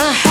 my